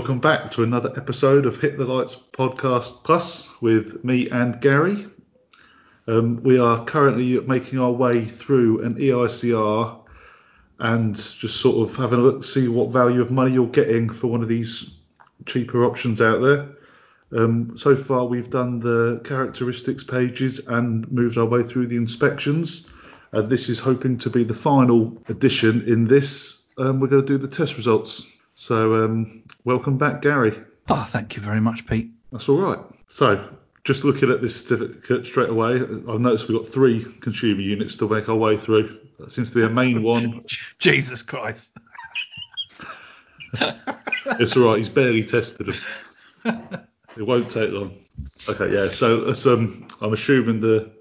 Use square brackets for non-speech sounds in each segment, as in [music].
welcome back to another episode of Hit the Lights Podcast Plus with me and Gary. Um, we are currently making our way through an EICR and just sort of having a look to see what value of money you're getting for one of these cheaper options out there. Um, so far, we've done the characteristics pages and moved our way through the inspections. Uh, this is hoping to be the final edition in this. Um, we're going to do the test results. So, um, welcome back, Gary. Oh, thank you very much, Pete. That's all right. So, just looking at this certificate straight away, I've noticed we've got three consumer units to make our way through. That seems to be a main [laughs] one. Jesus Christ. [laughs] it's all right. He's barely tested them. [laughs] It won't take long. Okay, yeah. So, um, I'm assuming the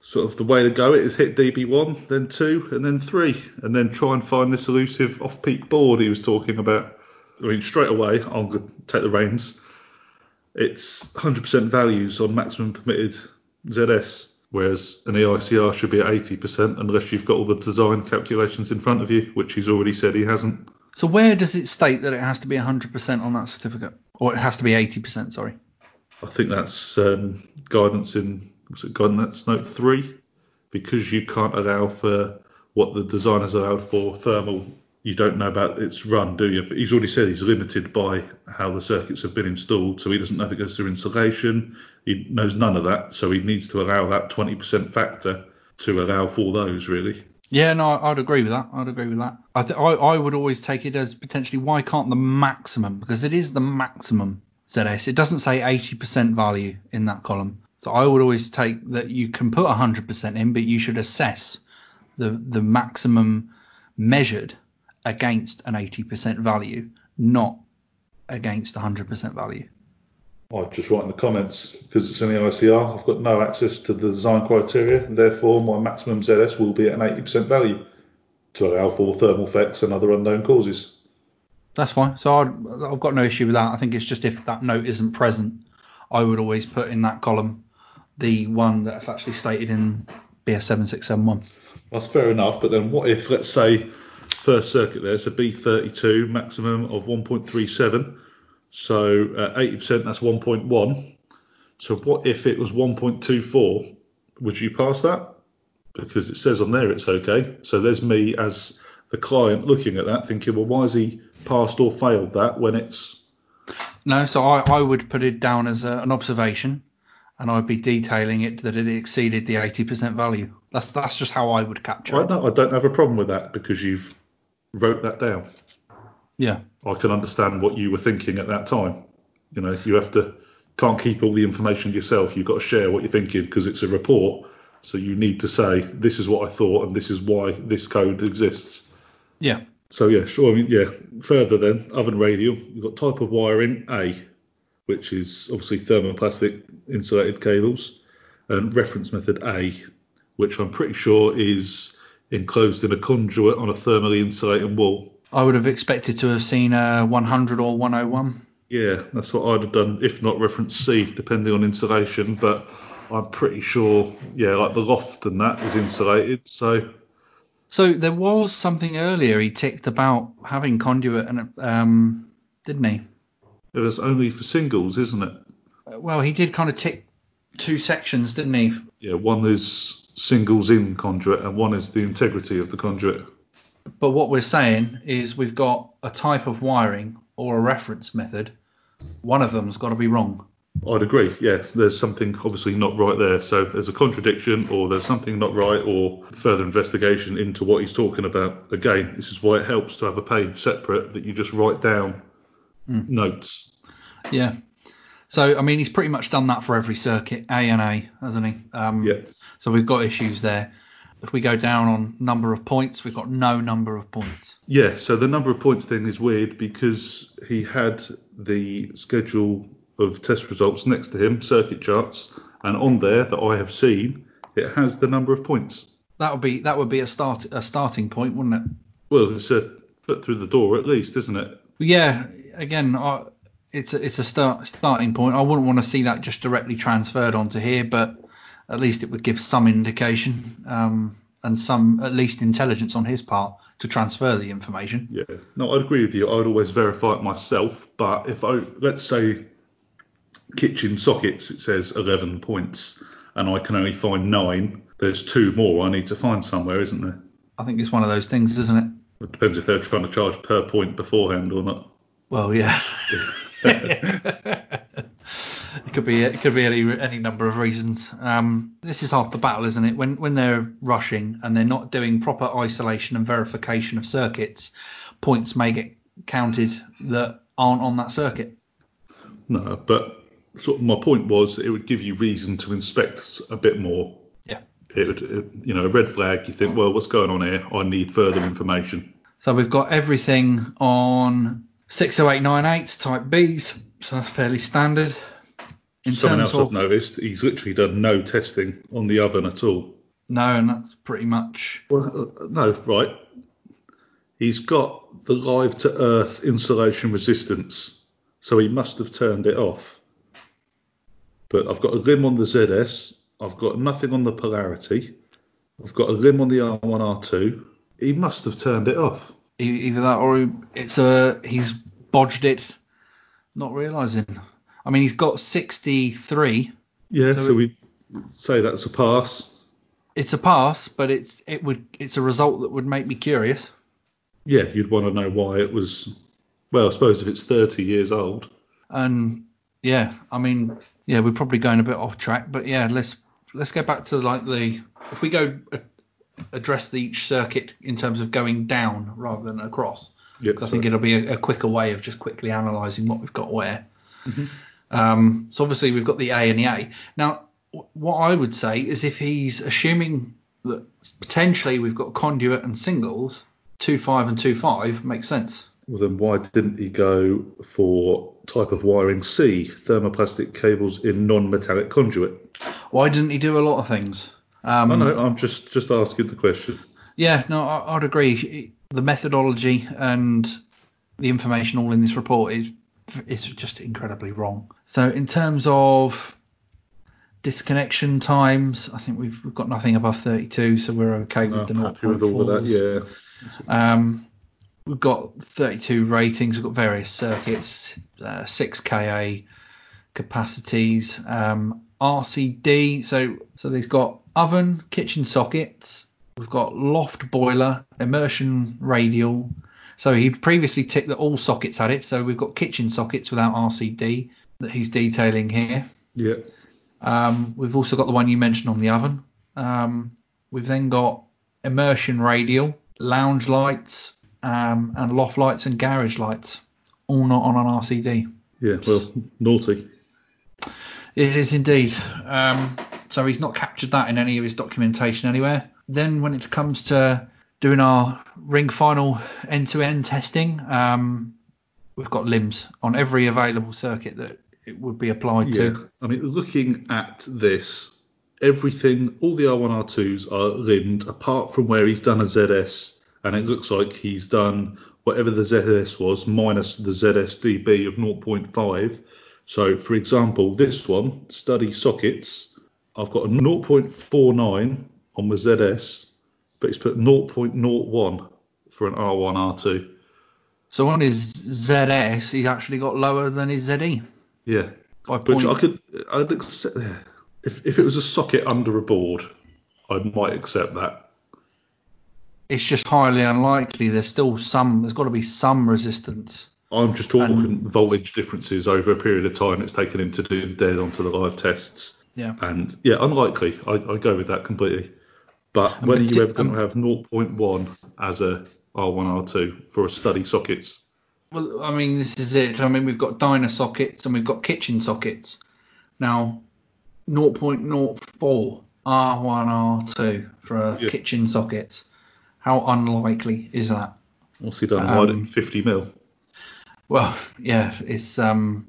sort of the way to go it is hit DB1, then two, and then three, and then try and find this elusive off-peak board he was talking about. I mean, straight away, I'm going to take the reins. It's 100% values on maximum permitted ZS, whereas an EICR should be at 80% unless you've got all the design calculations in front of you, which he's already said he hasn't. So where does it state that it has to be 100% on that certificate, or it has to be 80%? Sorry. I think that's um, guidance in was it guidance note three, because you can't allow for what the designers allowed for thermal. You don't know about its run, do you? But he's already said he's limited by how the circuits have been installed, so he doesn't know if it goes through insulation. He knows none of that, so he needs to allow that 20% factor to allow for those, really. Yeah, no, I'd agree with that. I'd agree with that. I, th- I, I would always take it as potentially why can't the maximum because it is the maximum ZS. It doesn't say 80% value in that column. So I would always take that you can put 100% in, but you should assess the the maximum measured against an 80% value, not against 100% value. I just write in the comments because it's in the ICR. I've got no access to the design criteria, therefore my maximum ZS will be at an 80% value to allow for thermal effects and other unknown causes. That's fine. So i have got no issue with that. I think it's just if that note isn't present, I would always put in that column the one that's actually stated in BS7671. That's fair enough, but then what if, let's say, first circuit there's a B32 maximum of 1.37, so uh, at 80% that's 1.1. So what if it was 1.24? Would you pass that? Because it says on there it's okay. So there's me as the client looking at that thinking, well, why has he passed or failed that when it's. No, so I, I would put it down as a, an observation and I'd be detailing it that it exceeded the 80% value. That's that's just how I would capture I it. I don't have a problem with that because you've wrote that down. Yeah. I can understand what you were thinking at that time. You know, you have to can't keep all the information yourself. You've got to share what you're thinking because it's a report. So you need to say this is what I thought and this is why this code exists. Yeah. So yeah, sure. I mean, yeah. Further then, oven radial. You've got type of wiring A which is obviously thermoplastic insulated cables, and reference method A, which I'm pretty sure is enclosed in a conduit on a thermally insulated wall. I would have expected to have seen a 100 or 101. Yeah, that's what I'd have done, if not reference C, depending on insulation. But I'm pretty sure, yeah, like the loft and that is insulated. So. So there was something earlier he ticked about having conduit, and um, didn't he? It was only for singles, isn't it? Uh, well, he did kind of tick two sections, didn't he? Yeah, one is singles in conduit and one is the integrity of the conduit. But what we're saying is we've got a type of wiring or a reference method. One of them's got to be wrong. I'd agree. Yeah, there's something obviously not right there. So there's a contradiction, or there's something not right, or further investigation into what he's talking about. Again, this is why it helps to have a page separate that you just write down mm. notes. Yeah. So I mean, he's pretty much done that for every circuit, A and A, hasn't he? Um, yeah. So we've got issues there. If we go down on number of points, we've got no number of points. Yeah. So the number of points thing is weird because he had the schedule of test results next to him, circuit charts, and on there that I have seen, it has the number of points. That would be that would be a start a starting point, wouldn't it? Well, it's a foot through the door at least, isn't it? Yeah, again, I, it's a, it's a start starting point. I wouldn't want to see that just directly transferred onto here, but at least it would give some indication. Um, and some at least intelligence on his part to transfer the information. Yeah, no, I'd agree with you. I'd always verify it myself. But if I, let's say, kitchen sockets, it says 11 points, and I can only find nine, there's two more I need to find somewhere, isn't there? I think it's one of those things, isn't it? It depends if they're trying to charge per point beforehand or not. Well, yeah. [laughs] it could be it could be any any number of reasons. Um, this is half the battle, isn't it? When when they're rushing and they're not doing proper isolation and verification of circuits, points may get counted that aren't on that circuit. No, but sort of my point was it would give you reason to inspect a bit more. Yeah. It would, it, you know, a red flag. You think, well, what's going on here? I need further information. So we've got everything on 60898 type Bs, so that's fairly standard. In Someone else I've noticed, he's literally done no testing on the oven at all. no, and that's pretty much Well, no, right. He's got the live to earth insulation resistance, so he must have turned it off. But I've got a limb on the ZS, I've got nothing on the polarity, I've got a limb on the R1R2. He must have turned it off. Either that or it's a he's bodged it, not realizing. I mean, he's got 63. Yeah, So so, we say that's a pass. It's a pass, but it's it would it's a result that would make me curious. Yeah, you'd want to know why it was. Well, I suppose if it's 30 years old. And yeah, I mean, yeah, we're probably going a bit off track, but yeah, let's let's go back to like the if we go uh, address the each circuit in terms of going down rather than across. 'cause I think it'll be a, a quicker way of just quickly analysing what we've got where. Mm-hmm. Um, so obviously we've got the A and the A. Now, w- what I would say is if he's assuming that potentially we've got conduit and singles, two five and two five makes sense. Well, then why didn't he go for type of wiring C, thermoplastic cables in non-metallic conduit? Why didn't he do a lot of things? Um, know, I'm just just asking the question. Yeah, no, I, I'd agree. The methodology and the information all in this report is is just incredibly wrong. So in terms of disconnection times, I think we've, we've got nothing above 32, so we're okay with the I'm happy with all of that. Yeah. Um, we've got 32 ratings. We've got various circuits, uh, 6 Ka capacities, um, RCD. So so they've got oven, kitchen sockets. We've got loft boiler, immersion radial. So he previously ticked that all sockets had it. So we've got kitchen sockets without RCD that he's detailing here. Yeah. Um, we've also got the one you mentioned on the oven. Um, we've then got immersion radial, lounge lights, um, and loft lights and garage lights, all not on an RCD. Yeah. Well, naughty. It is indeed. Um, so he's not captured that in any of his documentation anywhere. Then when it comes to doing our ring final end-to-end testing, um, we've got limbs on every available circuit that it would be applied Yeah. to. I mean, looking at this, everything, all the R1R2s are limbed apart from where he's done a ZS, and it looks like he's done whatever the ZS was minus the ZSDB of 0.5. So, for example, this one, study sockets, I've got a 0.49 on the ZS, but it's put 0.01 for an R1, R2. So on his ZS, he's actually got lower than his ZE Yeah. by Which point. I could, I'd accept. If if it was a socket under a board, I might accept that. It's just highly unlikely. There's still some. There's got to be some resistance. I'm just talking voltage differences over a period of time it's taken him to do the dead onto the live tests. Yeah. And yeah, unlikely. I, I go with that completely. But And when are you ever going to have 0.1 as a R1 R2 for a study sockets? Well, I mean, this is it. I mean, we've got diner sockets and we've got kitchen sockets. Now, 0.04 R1, R2 for a Yeah. kitchen sockets. How unlikely is that? What's he done? Um, Wide at 50 mil. Well, yeah, it's um,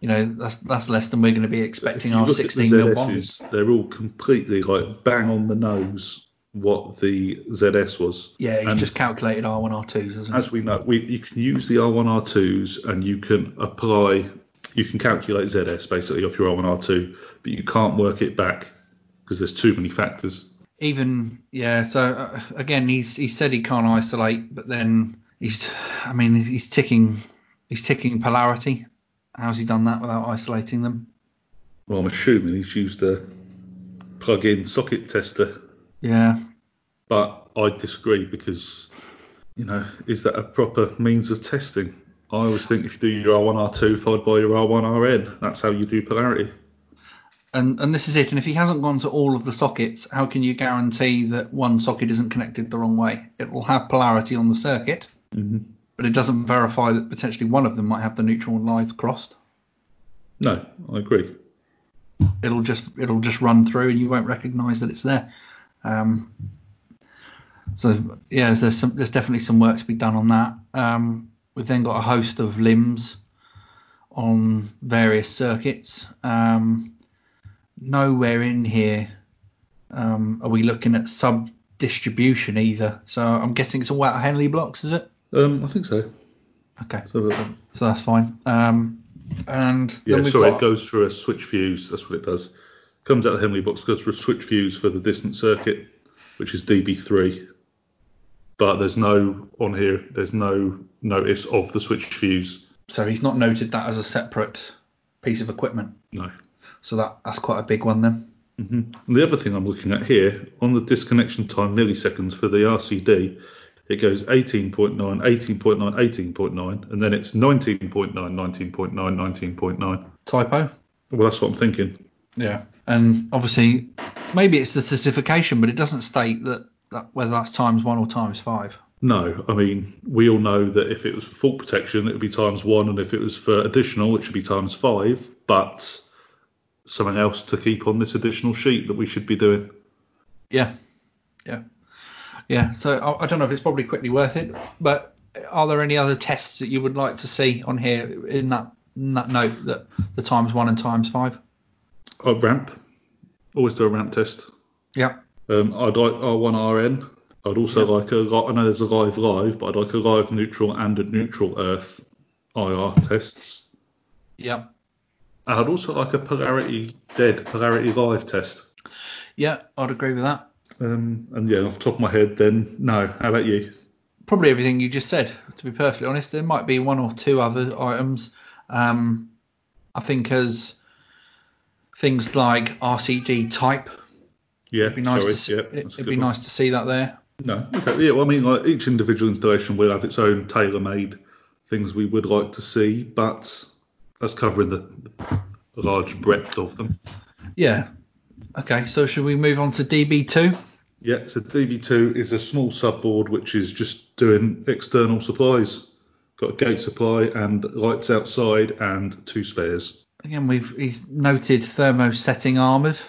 you know, that's that's less than we're going to be expecting our look at the 16 mil. ZSs, they're all completely like bang on the nose what the ZS was. Yeah, he's And just calculated R1, R2s, hasn't he? as we know, we, you can use the R1, R2s and you can apply, you can calculate ZS basically off your R1, R2, but you can't work it back because there's too many factors. even yeah. So uh, again, he's he said he can't isolate, but then he's I mean he's ticking he's ticking polarity. How's he done that without isolating them? Well, I'm assuming he's used a plug-in socket tester, Yeah, but I disagree because you know is that a proper means of testing? I always think if you do your R1 R2 followed by your R1 RN, that's how you do polarity. and and this is it. And if he hasn't gone to all of the sockets, how can you guarantee that one socket isn't connected the wrong way? It will have polarity on the circuit, Mm-hmm. But it doesn't verify that potentially one of them might have the neutral and live crossed. No, I agree. It'll just it'll just run through and you won't recognise that it's there. Um, so yeah, there's some, there's definitely some work to be done on that. Um, we've then got a host of limbs on various circuits. Um, nowhere in here um, are we looking at sub distribution either. So I'm guessing it's all out of Henley blocks, is it? Um, I think so. Okay, So, uh, so that's fine. Um, and yeah, then sorry, got it goes through a switch fuse. That's what it does. Comes out of the Henley box, goes through a switch fuse for the distant circuit, which is DB3. But there's no on here. There's no notice of the switch fuse. so he's not noted that as a separate piece of equipment. No. So that that's quite a big one then. hmm And the other thing I'm looking at here on the disconnection time milliseconds for the RCD, it goes 18.9, 18.9, 18.9, and then it's 19.9, 19.9, 19.9. Typo. Well, that's what I'm thinking. Yeah. And obviously, maybe it's the certification, but it doesn't state that, that whether that's times one or times five. No, I mean, we all know that if it was for fault protection, it would be times one, and if it was for additional, it should be times five. But something else to keep on this additional sheet that we should be doing. Yeah. Yeah. Yeah. So I, I don't know if it's probably quickly worth it, but are there any other tests that you would like to see on here in that in that note that the times one and times five? A ramp, always do a ramp test. Yeah. Um, I'd like R1RN. I'd also Yeah. like a I know there's a live live, but I'd like a live neutral and a neutral earth IR tests. Yeah. I'd also like a polarity dead polarity live test. Yeah. I'd agree with that. Um, and yeah, off the top of my head, then no. How about you? probably everything you just said. To be perfectly honest, there might be one or two other items. Um, I think as things like RCD type, Yeah, it'd be nice sorry. to see, yeah, it'd be one. nice to see that there. No, okay, yeah. Well, I mean, like each individual installation will have its own tailor-made things we would like to see, but that's covering the, the large breadth of them. Yeah. Okay, so should we move on to DB2? Yeah, so DB2 is a small subboard which is just doing external supplies. Got a gate supply and lights outside and two spares. Again, we've he's noted thermosetting armoured.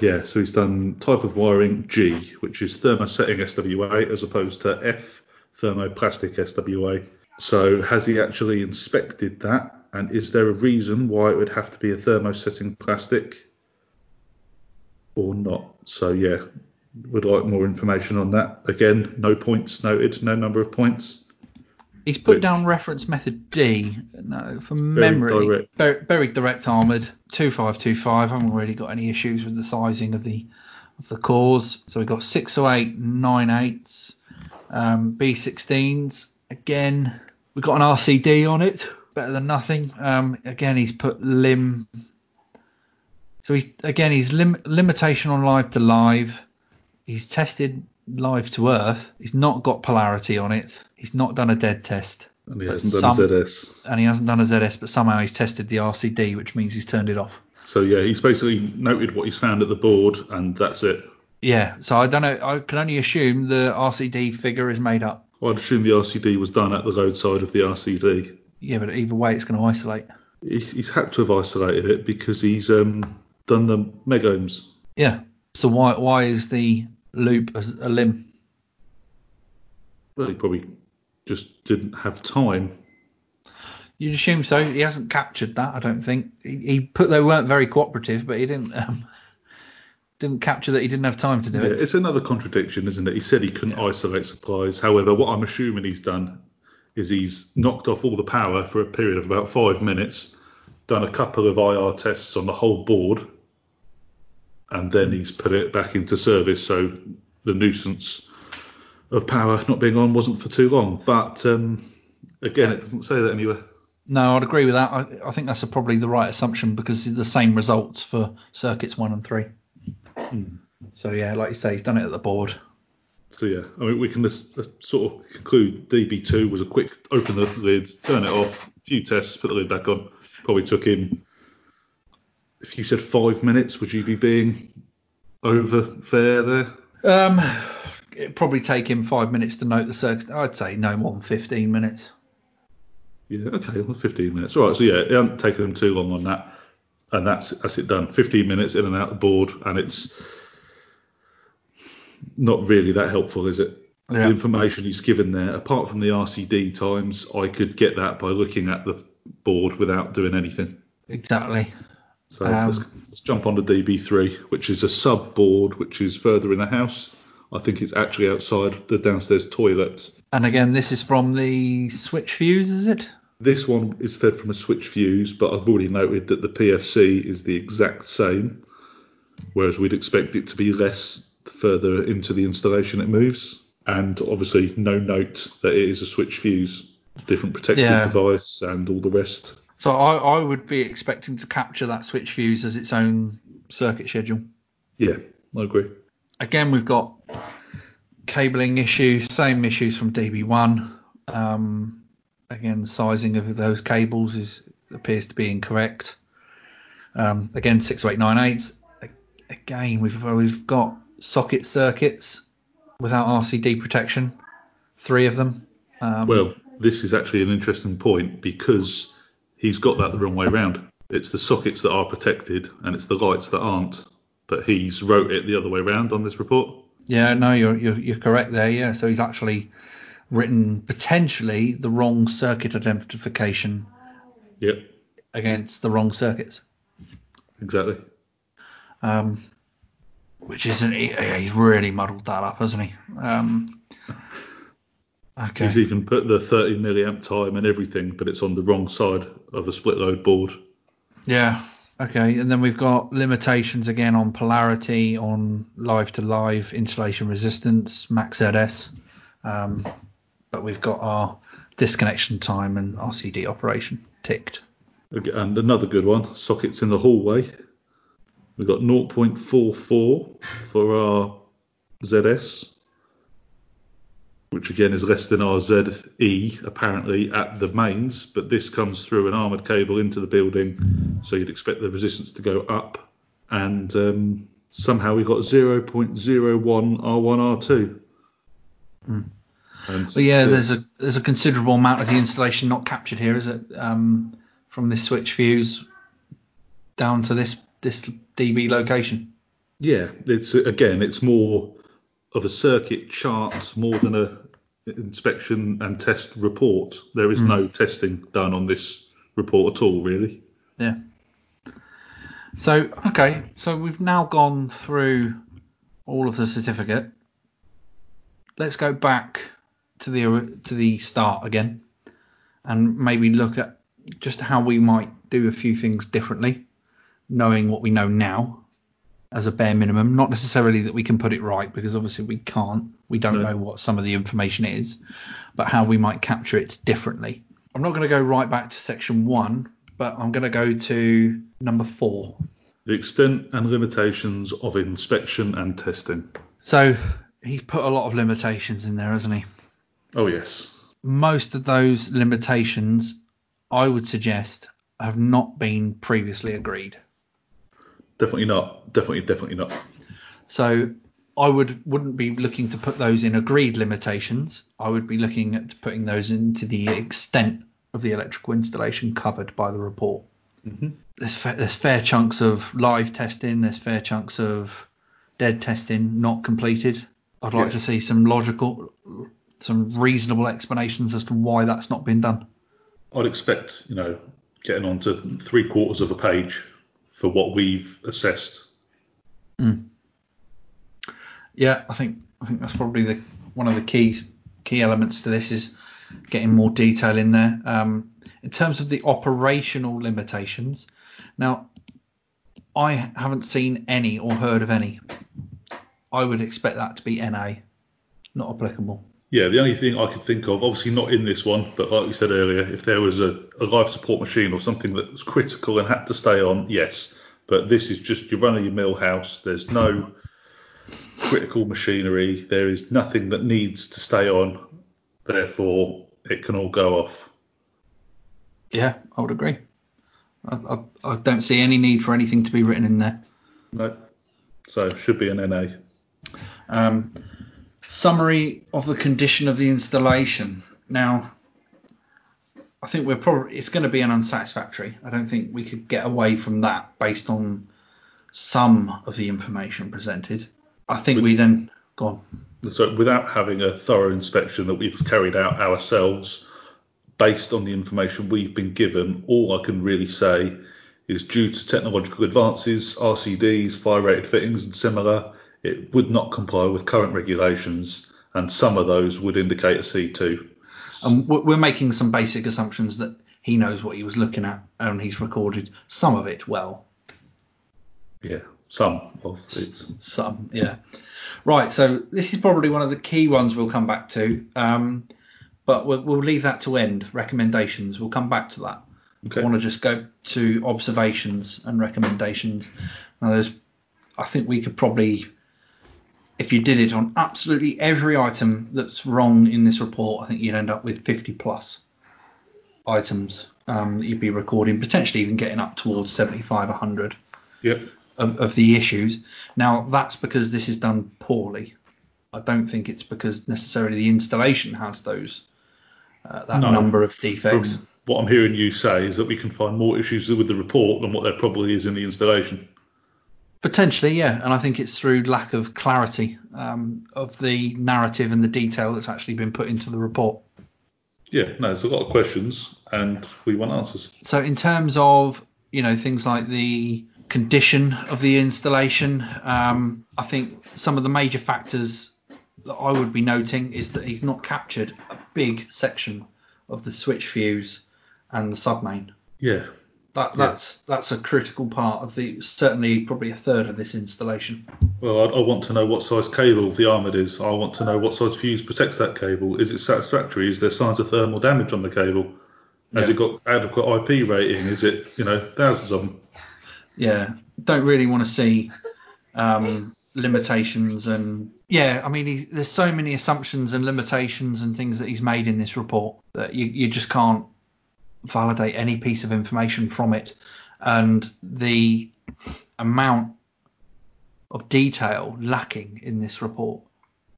Yeah, so he's done type of wiring G, which is thermosetting SWA as opposed to F, thermoplastic SWA. So has he actually inspected that? And is there a reason why it would have to be a thermosetting plastic or not? So yeah, would like more information on that. Again, no points noted, no number of points. He's put Which- down reference method D. No, from memory, direct. bur- buried direct armoured 2525. I haven't really got any issues with the sizing of the of the cores. So we've got 608 98s, um, B16s. Again, we've got an RCD on it. Better than nothing. Um, again, he's put lim. So he's again he's lim- limitation on live to live. He's tested live to earth. He's not got polarity on it. He's not done a dead test And he hasn't done some- a ZS. and he hasn't done a ZS, but somehow he's tested the RCD, which means he's turned it off. So yeah, he's basically noted what he's found at the board and that's it. Yeah, so I don't know. I can only assume the RCD figure is made up. Well, I'd assume the RCD was done at the load side of the RCD. Yeah, but either way, it's going to isolate. He's, he's had to have isolated it because he's um, done the megohms. Yeah. So why why is the loop a, a limb? Well, he probably just didn't have time. You'd assume so. He hasn't captured that. I don't think he, he put they weren't very cooperative, but he didn't um, [laughs] didn't capture that he didn't have time to do Yeah, it. it's another contradiction, isn't it? He said he couldn't isolate supplies. However, what I'm assuming he's done is he's knocked off all the power for a period of about five minutes, done a couple of IR tests on the whole board, and then he's put it back into service. So the nuisance of power not being on wasn't for too long. But um, again, it doesn't say that anywhere. No, I'd agree with that. I, I think that's a, probably the right assumption because it's the same results for circuits one and three. So yeah, like you say, he's done it at the board. So yeah, I mean we can just, uh, sort of conclude DB2 was a quick open the lid, turn it off, few tests, put the lid back on. Probably took him. If you said five minutes, would you be being over fair there? Um, it'd probably take him five minutes to note the circuit. I'd say no more than 15 minutes. Yeah, okay, well, 15 minutes. All right, so yeah, it hasn't taken them too long on that, and that's that's it done. 15 minutes in and out the board, and it's not really that helpful, is it? The information he's given there, apart from the RCD times, I could get that by looking at the board without doing anything. Exactly. So Um, let's, let's jump on to DB3, which is a sub board, which is further in the house. I think it's actually outside the downstairs toilet. And again, this is from the switch fuse, is it? This one is fed from a switch fuse, but I've already noted that the PFC is the exact same, whereas we'd expect it to be less further into the installation it moves. And obviously, no note that it is a switch fuse, different protective Yeah. device, and all the rest. So I, I would be expecting to capture that switch fuse as its own circuit schedule. Yeah, I agree. Again, we've got cabling issues, same issues from DB1. Um, again, the sizing of those cables is appears to be incorrect. Um, again, 6898s. A- Again, we've we've got socket circuits without RCD protection, three of them. Um, Well, this is actually an interesting point because he's got that the wrong way around. It's the sockets that are protected and it's the lights that aren't. But he's wrote it the other way around on this report. Yeah, no, you're, you're you're correct there. Yeah, so he's actually written potentially the wrong circuit identification Yep, against the wrong circuits, exactly. um, which isn't. He, he's really muddled that up, hasn't he? Um, okay. He's even put the 30 milliamp time and everything, but it's on the wrong side of a split load board. Yeah. Okay, and then we've got limitations again on polarity, on live to live insulation resistance, max ZS, um, but we've got our disconnection time and RCD operation ticked. Okay, And another good one, sockets in the hallway. We've got 0.44 for our ZS, which again is less than our ZE apparently at the mains, but this comes through an armoured cable into the building, so you'd expect the resistance to go up. And um, somehow we got 0.01 R1 R2. And But yeah, the- there's a there's a considerable amount of the installation not captured here, is it? Um, from this switch fuse down to this this DB location. Yeah, it's again, it's more of a circuit chart more than a inspection and test report. There is hmm. no testing done on this report at all, really. Yeah. So okay, so we've now gone through all of the certificate. Let's go back to the to the start again, and maybe look at just how we might do a few things differently, knowing what we know now as a bare minimum. Not necessarily that we can put it right, because obviously we can't. We don't No. know what some of the information is, but how we might capture it differently. I'm not going to go right back to section one, but I'm going to go to number four. The extent and limitations of inspection and testing. So he's put a lot of limitations in there, hasn't he? Oh yes, Most of those limitations, I would suggest, have not been previously agreed. Definitely not. Definitely, definitely not. So I would wouldn't be looking to put those in agreed limitations. I would be looking at putting those into the extent of the electrical installation covered by the report. hmm There's fa- there's fair chunks of live testing. There's fair chunks of dead testing not completed. I'd like Yeah. to see some logical, some reasonable explanations as to why that's not been done. I'd expect, you know, getting on to three quarters of a page for what we've assessed. Yeah, I think I think that's probably the one of the key key elements to this is getting more detail in there. Um, in terms of the operational limitations, now I haven't seen any or heard of any. I would expect that to be NA, not applicable. Yeah, the only thing I could think of, obviously not in this one, but like we said earlier, if there was a, a life support machine or something that was critical and had to stay on, yes. But this is just your run of your mill house. There's no critical machinery. There is nothing that needs to stay on. Therefore, it can all go off. Yeah, I would agree. I, I, I don't see any need for anything to be written in there. No. So should be an NA. Um, summary of the condition of the installation. Now, I think we're probably it's going to be an unsatisfactory. I don't think we could get away from that based on some of the information presented. I think we then go on. So without having a thorough inspection that we've carried out ourselves, based on the information we've been given, all I can really say is due to technological advances, RCDs, fire rated fittings, and similar, it would not comply with current regulations, and some of those would indicate a C2. And we're making some basic assumptions that he knows what he was looking at and he's recorded some of it well. Yeah, some of it. Some, yeah. Right, so this is probably one of the key ones we'll come back to, um, but we'll, we'll leave that to end. Recommendations, we'll come back to that. Okay. I want to just go to observations and recommendations. Now, there's, I think we could probably, if you did it on absolutely every item that's wrong in this report, I think you'd end up with 50 plus items um, that you'd be recording, potentially even getting up towards 75, 100 Yep. of, of the issues. Now, that's because this is done poorly. I don't think it's because necessarily the installation has those uh, that No. number of defects. What I'm hearing you say is that we can find more issues with the report than what there probably is in the installation. Potentially, yeah, and I think it's through lack of clarity um, of the narrative and the detail that's actually been put into the report. Yeah, no, there's a lot of questions and we want answers. So, in terms of you know things like the condition of the installation, um, I think some of the major factors that I would be noting is that he's not captured a big section of the switch fuse and the submain. Yeah. That, Yeah. that's that's a critical part of the certainly probably a third of this installation. Well, I, I want to know what size cable the armoured is. I want to know what size fuse protects that cable. Is it satisfactory? Is there signs of thermal damage on the cable? Has Yeah. it got adequate IP rating? Is it, you know, thousands of them? yeah, don't really want to see um, limitations and yeah, I mean he's, there's so many assumptions and limitations and things that he's made in this report that you, you just can't validate any piece of information from it, and the amount of detail lacking in this report,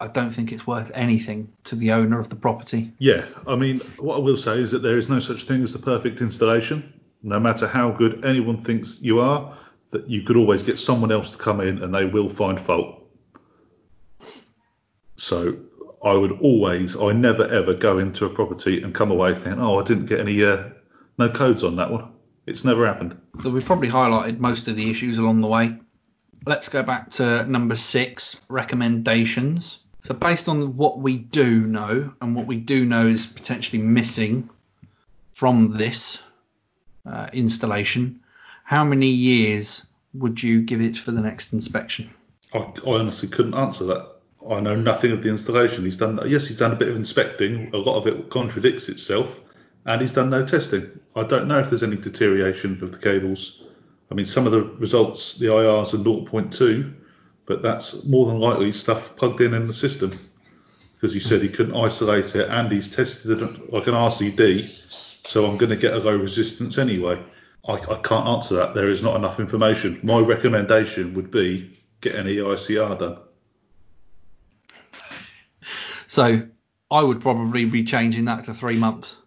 I don't think it's worth anything to the owner of the property. Yeah, I mean, what I will say is that there is no such thing as the perfect installation. No matter how good anyone thinks you are, that you could always get someone else to come in and they will find fault. So I would always, I never ever go into a property and come away thinking, oh, I didn't get any, uh, no codes on that one. It's never happened. So we've probably highlighted most of the issues along the way. Let's go back to number six, recommendations. So based on what we do know and what we do know is potentially missing from this uh, installation, how many years would you give it for the next inspection? I, I honestly couldn't answer that. I know nothing of the installation. He's done, yes, he's done a bit of inspecting. A lot of it contradicts itself, and he's done no testing. I don't know if there's any deterioration of the cables. I mean, some of the results, the IRs are 0.2, but that's more than likely stuff plugged in in the system because he said he couldn't isolate it, and he's tested it like an RCD. So I'm going to get a low resistance anyway. I, I can't answer that. There is not enough information. My recommendation would be get an EICR done. So I would probably be changing that to three months.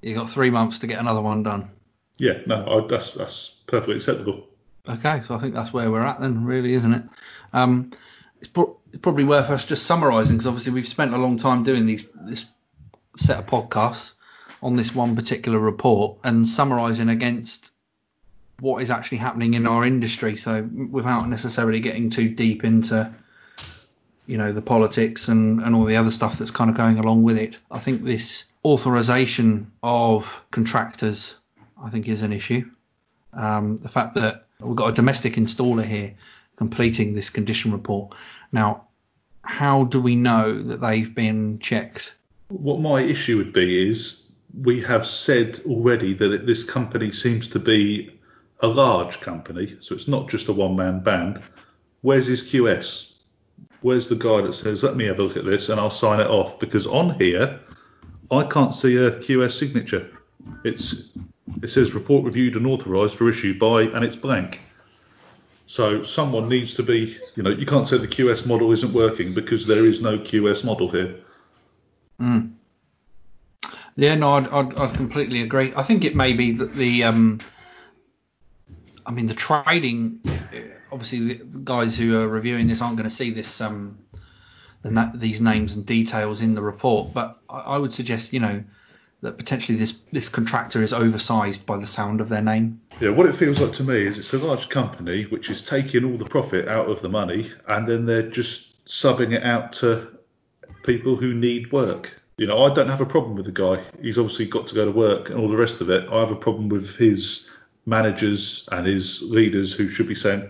You got three months to get another one done. Yeah, no, I, that's that's perfectly acceptable. Okay, so I think that's where we're at then, really, isn't it? Um, it's, pro- it's probably worth us just summarising because obviously we've spent a long time doing these this set of podcasts on this one particular report and summarising against what is actually happening in our industry. So without necessarily getting too deep into you know the politics and, and all the other stuff that's kind of going along with it. I think this authorization of contractors, I think, is an issue. Um, the fact that We've got a domestic installer here completing this condition report. Now, how do we know that they've been checked? What my issue would be is we have said already that it, this company seems to be a large company, so it's not just a one man band. Where's his QS? Where's the guy that says, let me have a look at this and I'll sign it off? Because on here, I can't see a QS signature. It's it says report reviewed and authorised for issue by, and it's blank. So someone needs to be, you know, you can't say the QS model isn't working because there is no QS model here. Mm. Yeah, no, I'd, I'd, I'd, completely agree. I think it may be that the, um, I mean, the trading, obviously, the guys who are reviewing this aren't going to see this, um, the, these names and details in the report, but I, I would suggest, you know, that potentially this this contractor is oversized by the sound of their name. Yeah, what it feels like to me is it's a large company which is taking all the profit out of the money and then they're just subbing it out to people who need work. You know, I don't have a problem with the guy. He's obviously got to go to work and all the rest of it. I have a problem with his managers and his leaders who should be saying,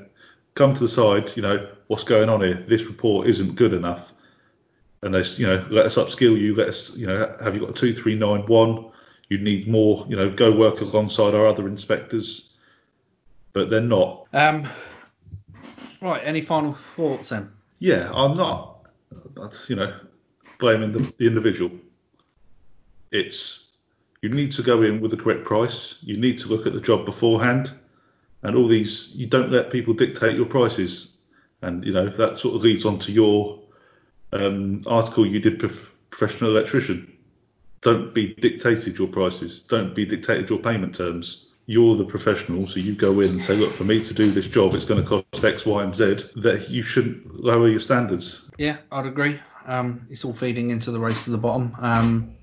come to the side, you know, what's going on here? This report isn't good enough and they, you know, let us upskill you. Let us, you know, have you got a two three nine one? You need more, you know, go work alongside our other inspectors, but they're not. Um, right. Any final thoughts then? Yeah, I'm not, you know, blaming the, the individual. It's you need to go in with the correct price. You need to look at the job beforehand, and all these. You don't let people dictate your prices, and you know that sort of leads on to your um, article you did, prof- professional electrician. Don't be dictated your prices. Don't be dictated your payment terms. You're the professional, so you go in and say, look, for me to do this job, it's going to cost X, Y, and Z. That you shouldn't lower your standards. Yeah, I'd agree. Um, it's all feeding into the race to the bottom. Um,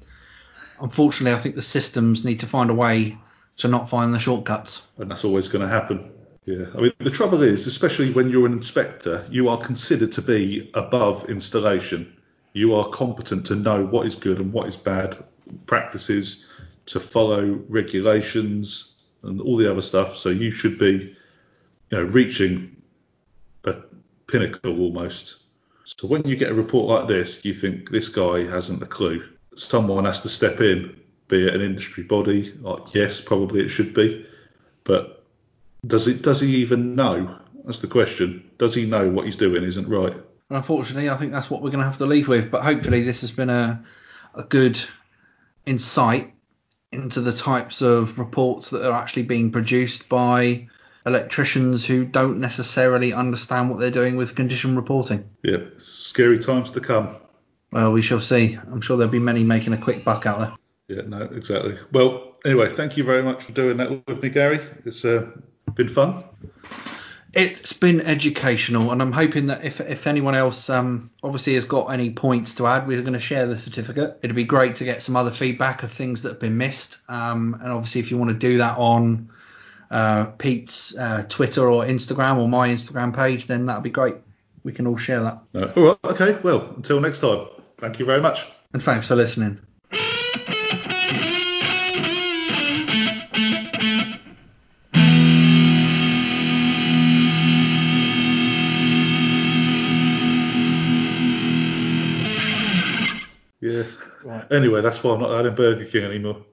unfortunately, I think the systems need to find a way to not find the shortcuts. And that's always going to happen. Yeah, I mean the trouble is, especially when you're an inspector, you are considered to be above installation. You are competent to know what is good and what is bad practices, to follow regulations and all the other stuff. So you should be, you know, reaching a pinnacle almost. So when you get a report like this, you think this guy hasn't a clue. Someone has to step in, be it an industry body. Like, yes, probably it should be, but does it? Does he even know? That's the question. Does he know what he's doing isn't right? Unfortunately, I think that's what we're going to have to leave with. But hopefully, this has been a a good insight into the types of reports that are actually being produced by electricians who don't necessarily understand what they're doing with condition reporting. Yeah, scary times to come. Well, we shall see. I'm sure there'll be many making a quick buck out there. Yeah, no, exactly. Well, anyway, thank you very much for doing that with me, Gary. It's uh, been fun. It's been educational, and I'm hoping that if, if anyone else um, obviously has got any points to add, we're going to share the certificate. It'd be great to get some other feedback of things that have been missed. Um, and obviously, if you want to do that on uh, Pete's uh, Twitter or Instagram or my Instagram page, then that'd be great. We can all share that. Uh, all right. Okay. Well, until next time. Thank you very much. And thanks for listening. Anyway, that's why I'm not in Burger King anymore.